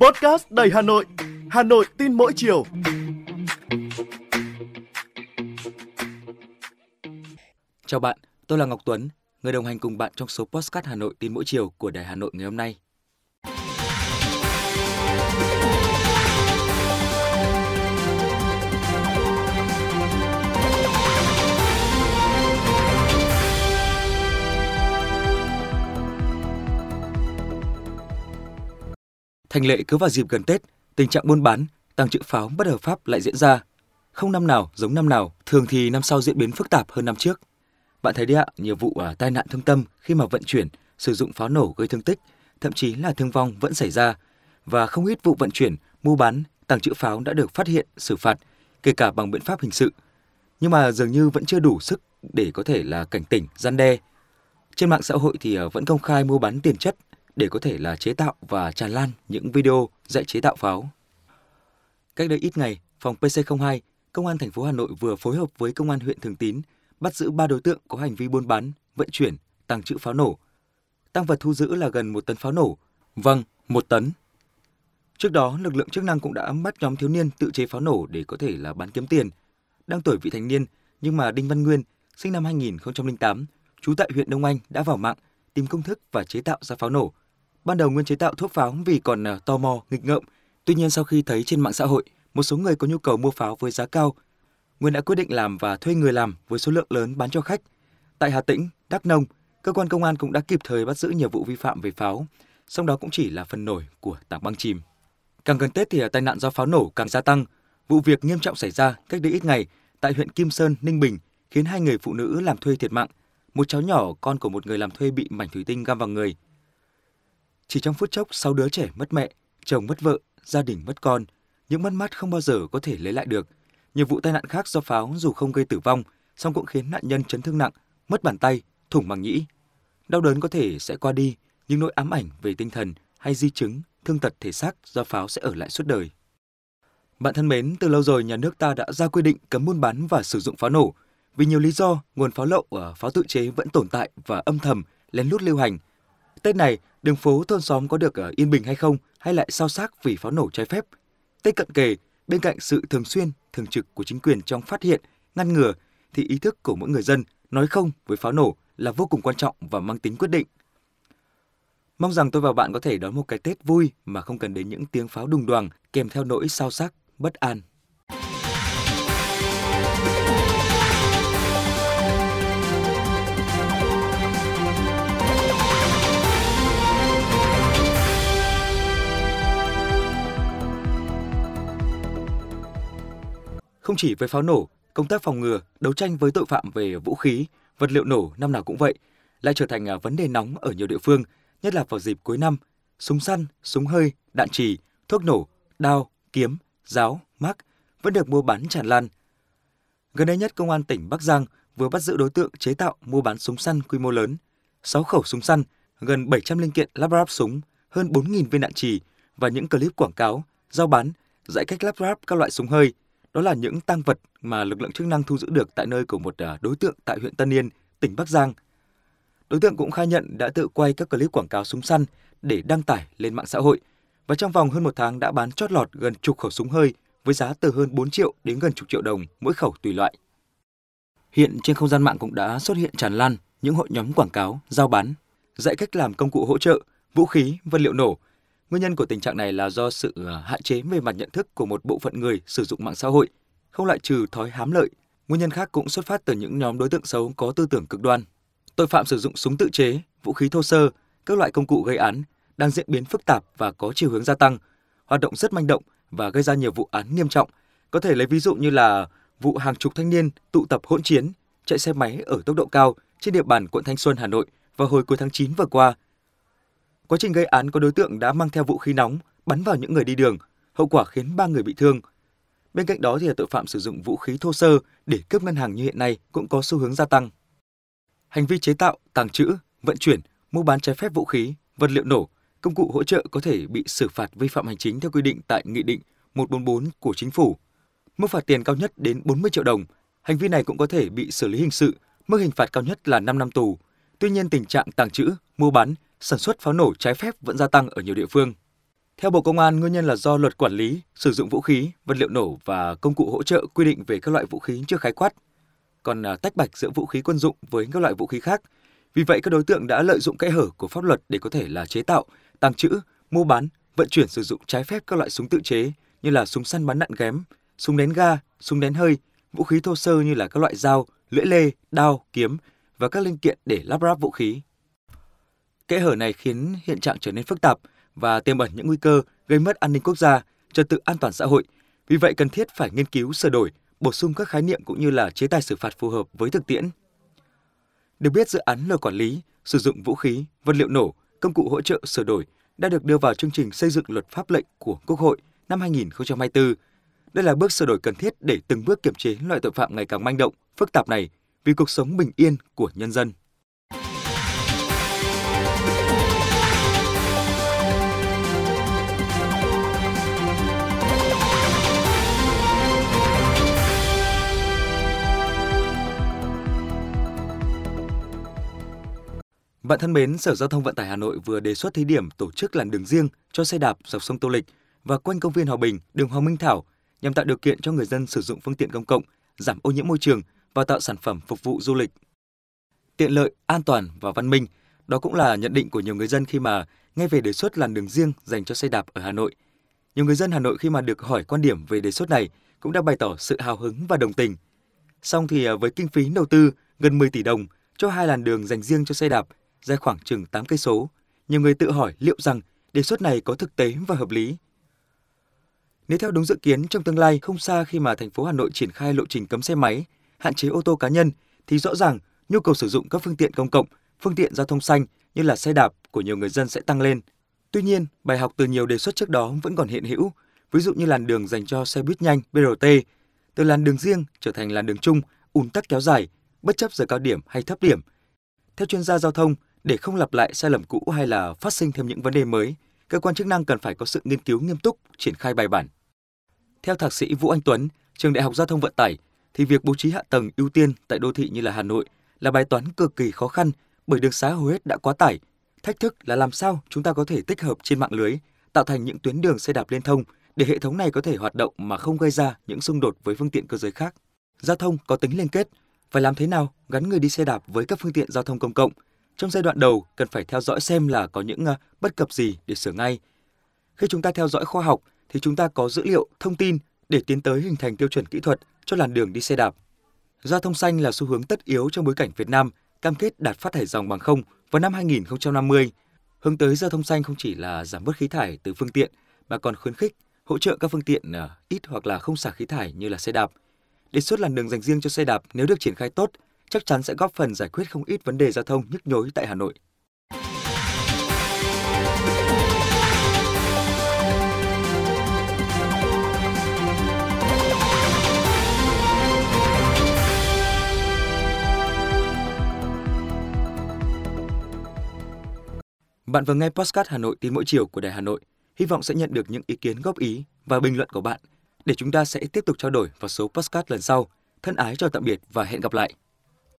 Podcast đầy Hà Nội, Hà Nội tin mỗi chiều. Chào bạn, tôi là Ngọc Tuấn, người đồng hành cùng bạn trong số Podcast Hà Nội tin mỗi chiều của Đài Hà Nội ngày hôm nay. Thành lệ cứ vào dịp gần Tết, tình trạng buôn bán, tăng trữ pháo bất hợp pháp lại diễn ra. Không năm nào giống năm nào, thường thì năm sau diễn biến phức tạp hơn năm trước. Bạn thấy đấy ạ, nhiều vụ à, tai nạn thương tâm khi mà vận chuyển, sử dụng pháo nổ gây thương tích, thậm chí là thương vong vẫn xảy ra. Và không ít vụ vận chuyển, mua bán, tàng trữ pháo đã được phát hiện, xử phạt, kể cả bằng biện pháp hình sự. Nhưng mà dường như vẫn chưa đủ sức để có thể là cảnh tỉnh, gian đe. Trên mạng xã hội thì à, vẫn công khai mua bán tiền chất để có thể là chế tạo và tràn lan những video dạy chế tạo pháo. Cách đây ít ngày, phòng PC02, Công an thành phố Hà Nội vừa phối hợp với Công an huyện Thường Tín bắt giữ 3 đối tượng có hành vi buôn bán, vận chuyển, tàng trữ pháo nổ. Tăng vật thu giữ là gần một tấn pháo nổ. Vâng, một tấn. Trước đó, lực lượng chức năng cũng đã bắt nhóm thiếu niên tự chế pháo nổ để có thể là bán kiếm tiền. Đang tuổi vị thành niên, nhưng mà Đinh Văn Nguyên, sinh năm 2008, trú tại huyện Đông Anh đã vào mạng tìm công thức và chế tạo ra pháo nổ Ban đầu Nguyên chế tạo thuốc pháo vì còn uh, tò mò, nghịch ngợm. Tuy nhiên sau khi thấy trên mạng xã hội, một số người có nhu cầu mua pháo với giá cao, Nguyên đã quyết định làm và thuê người làm với số lượng lớn bán cho khách. Tại Hà Tĩnh, Đắk Nông, cơ quan công an cũng đã kịp thời bắt giữ nhiều vụ vi phạm về pháo, song đó cũng chỉ là phần nổi của tảng băng chìm. Càng gần Tết thì ờ, tai nạn do pháo nổ càng gia tăng. Vụ việc nghiêm trọng xảy ra cách đây ít ngày tại huyện Kim Sơn, Ninh Bình khiến hai người phụ nữ làm thuê thiệt mạng. Một cháu nhỏ con của một người làm thuê bị mảnh thủy tinh găm vào người. Chỉ trong phút chốc, sáu đứa trẻ mất mẹ, chồng mất vợ, gia đình mất con, những mất mát không bao giờ có thể lấy lại được. Nhiều vụ tai nạn khác do pháo dù không gây tử vong, song cũng khiến nạn nhân chấn thương nặng, mất bàn tay, thủng màng nhĩ. Đau đớn có thể sẽ qua đi, nhưng nỗi ám ảnh về tinh thần hay di chứng, thương tật thể xác do pháo sẽ ở lại suốt đời. Bạn thân mến, từ lâu rồi nhà nước ta đã ra quy định cấm buôn bán và sử dụng pháo nổ. Vì nhiều lý do, nguồn pháo lậu ở pháo tự chế vẫn tồn tại và âm thầm, lén lút lưu hành – Tết này, đường phố thôn xóm có được ở yên bình hay không hay lại sao xác vì pháo nổ trái phép? Tết cận kề, bên cạnh sự thường xuyên, thường trực của chính quyền trong phát hiện, ngăn ngừa thì ý thức của mỗi người dân nói không với pháo nổ là vô cùng quan trọng và mang tính quyết định. Mong rằng tôi và bạn có thể đón một cái Tết vui mà không cần đến những tiếng pháo đùng đoàng kèm theo nỗi sao sắc, bất an. Không chỉ với pháo nổ, công tác phòng ngừa, đấu tranh với tội phạm về vũ khí, vật liệu nổ năm nào cũng vậy, lại trở thành à, vấn đề nóng ở nhiều địa phương, nhất là vào dịp cuối năm. Súng săn, súng hơi, đạn trì, thuốc nổ, đao, kiếm, giáo, mác vẫn được mua bán tràn lan. Gần đây nhất, Công an tỉnh Bắc Giang vừa bắt giữ đối tượng chế tạo mua bán súng săn quy mô lớn, 6 khẩu súng săn, gần 700 linh kiện lắp ráp súng, hơn 4.000 viên đạn trì và những clip quảng cáo, giao bán, dạy cách lắp ráp các loại súng hơi – đó là những tăng vật mà lực lượng chức năng thu giữ được tại nơi của một à, đối tượng tại huyện Tân Yên, tỉnh Bắc Giang. Đối tượng cũng khai nhận đã tự quay các clip quảng cáo súng săn để đăng tải lên mạng xã hội và trong vòng hơn một tháng đã bán chót lọt gần chục khẩu súng hơi với giá từ hơn 4 triệu đến gần chục triệu đồng mỗi khẩu tùy loại. Hiện trên không gian mạng cũng đã xuất hiện tràn lan những hội nhóm quảng cáo, giao bán, dạy cách làm công cụ hỗ trợ, vũ khí, vật liệu nổ Nguyên nhân của tình trạng này là do sự ờ, hạn chế về mặt nhận thức của một bộ phận người sử dụng mạng xã hội, không loại trừ thói hám lợi. Nguyên nhân khác cũng xuất phát từ những nhóm đối tượng xấu có tư tưởng cực đoan. Tội phạm sử dụng súng tự chế, vũ khí thô sơ, các loại công cụ gây án đang diễn biến phức tạp và có chiều hướng gia tăng, hoạt động rất manh động và gây ra nhiều vụ án nghiêm trọng. Có thể lấy ví dụ như là vụ hàng chục thanh niên tụ tập hỗn chiến, chạy xe máy ở tốc độ cao trên địa bàn quận Thanh Xuân, Hà Nội vào hồi cuối tháng 9 vừa qua Quá trình gây án có đối tượng đã mang theo vũ khí nóng bắn vào những người đi đường, hậu quả khiến ba người bị thương. Bên cạnh đó thì là tội phạm sử dụng vũ khí thô sơ để cướp ngân hàng như hiện nay cũng có xu hướng gia tăng. Hành vi chế tạo, tàng trữ, vận chuyển, mua bán trái phép vũ khí, vật liệu nổ, công cụ hỗ trợ có thể bị xử phạt vi phạm hành chính theo quy định tại Nghị định 144 của Chính phủ. Mức phạt tiền cao nhất đến 40 triệu đồng. Hành vi này cũng có thể bị xử lý hình sự, mức hình phạt cao nhất là 5 năm tù. Tuy nhiên tình trạng tàng trữ, mua bán sản xuất pháo nổ trái phép vẫn gia tăng ở nhiều địa phương. Theo Bộ Công an, nguyên nhân là do luật quản lý sử dụng vũ khí, vật liệu nổ và công cụ hỗ trợ quy định về các loại vũ khí chưa khái quát, còn à, tách bạch giữa vũ khí quân dụng với các loại vũ khí khác. Vì vậy, các đối tượng đã lợi dụng kẽ hở của pháp luật để có thể là chế tạo, tàng trữ, mua bán, vận chuyển sử dụng trái phép các loại súng tự chế như là súng săn bắn đạn ghém, súng nén ga, súng nén hơi, vũ khí thô sơ như là các loại dao, lưỡi lê, đao, kiếm và các linh kiện để lắp ráp vũ khí. Kẽ hở này khiến hiện trạng trở nên phức tạp và tiềm ẩn những nguy cơ gây mất an ninh quốc gia, trật tự an toàn xã hội. Vì vậy cần thiết phải nghiên cứu sửa đổi, bổ sung các khái niệm cũng như là chế tài xử phạt phù hợp với thực tiễn. Được biết dự án luật quản lý sử dụng vũ khí, vật liệu nổ, công cụ hỗ trợ sửa đổi đã được đưa vào chương trình xây dựng luật pháp lệnh của Quốc hội năm 2024. Đây là bước sửa đổi cần thiết để từng bước kiểm chế loại tội phạm ngày càng manh động, phức tạp này vì cuộc sống bình yên của nhân dân. Bạn thân mến, Sở Giao thông Vận tải Hà Nội vừa đề xuất thí điểm tổ chức làn đường riêng cho xe đạp dọc sông Tô Lịch và quanh công viên Hòa Bình, đường Hoàng Minh Thảo nhằm tạo điều kiện cho người dân sử dụng phương tiện công cộng, giảm ô nhiễm môi trường và tạo sản phẩm phục vụ du lịch. Tiện lợi, an toàn và văn minh, đó cũng là nhận định của nhiều người dân khi mà nghe về đề xuất làn đường riêng dành cho xe đạp ở Hà Nội. Nhiều người dân Hà Nội khi mà được hỏi quan điểm về đề xuất này cũng đã bày tỏ sự hào hứng và đồng tình. Song thì à, với kinh phí đầu tư gần 10 tỷ đồng cho hai làn đường dành riêng cho xe đạp dài khoảng chừng 8 cây số, nhiều người tự hỏi liệu rằng đề xuất này có thực tế và hợp lý. Nếu theo đúng dự kiến trong tương lai không xa khi mà thành phố Hà Nội triển khai lộ trình cấm xe máy, hạn chế ô tô cá nhân thì rõ ràng nhu cầu sử dụng các phương tiện công cộng, phương tiện giao thông xanh như là xe đạp của nhiều người dân sẽ tăng lên. Tuy nhiên, bài học từ nhiều đề xuất trước đó vẫn còn hiện hữu, ví dụ như làn đường dành cho xe buýt nhanh BRT, từ làn đường riêng trở thành làn đường chung, ùn tắc kéo dài, bất chấp giờ cao điểm hay thấp điểm. Theo chuyên gia giao thông, để không lặp lại sai lầm cũ hay là phát sinh thêm những vấn đề mới, cơ quan chức năng cần phải có sự nghiên cứu nghiêm túc, triển khai bài bản. Theo thạc sĩ Vũ Anh Tuấn, trường Đại học Giao thông Vận tải, thì việc bố trí hạ tầng ưu tiên tại đô thị như là Hà Nội là bài toán cực kỳ khó khăn bởi đường xá hầu hết đã quá tải. Thách thức là làm sao chúng ta có thể tích hợp trên mạng lưới, tạo thành những tuyến đường xe đạp liên thông để hệ thống này có thể hoạt động mà không gây ra những xung đột với phương tiện cơ giới khác. Giao thông có tính liên kết, phải làm thế nào gắn người đi xe đạp với các phương tiện giao thông công cộng trong giai đoạn đầu cần phải theo dõi xem là có những ờ, bất cập gì để sửa ngay. Khi chúng ta theo dõi khoa học thì chúng ta có dữ liệu, thông tin để tiến tới hình thành tiêu chuẩn kỹ thuật cho làn đường đi xe đạp. Giao thông xanh là xu hướng tất yếu trong bối cảnh Việt Nam cam kết đạt phát thải dòng bằng không vào năm 2050. Hướng tới giao thông xanh không chỉ là giảm bớt khí thải từ phương tiện mà còn khuyến khích hỗ trợ các phương tiện ờ, ít hoặc là không xả khí thải như là xe đạp. Đề xuất làn đường dành riêng cho xe đạp nếu được triển khai tốt chắc chắn sẽ góp phần giải quyết không ít vấn đề giao thông nhức nhối tại Hà Nội. Bạn vừa nghe Postcard Hà Nội tin mỗi chiều của Đài Hà Nội. Hy vọng sẽ nhận được những ý kiến góp ý và bình luận của bạn để chúng ta sẽ tiếp tục trao đổi vào số Postcard lần sau. Thân ái chào tạm biệt và hẹn gặp lại.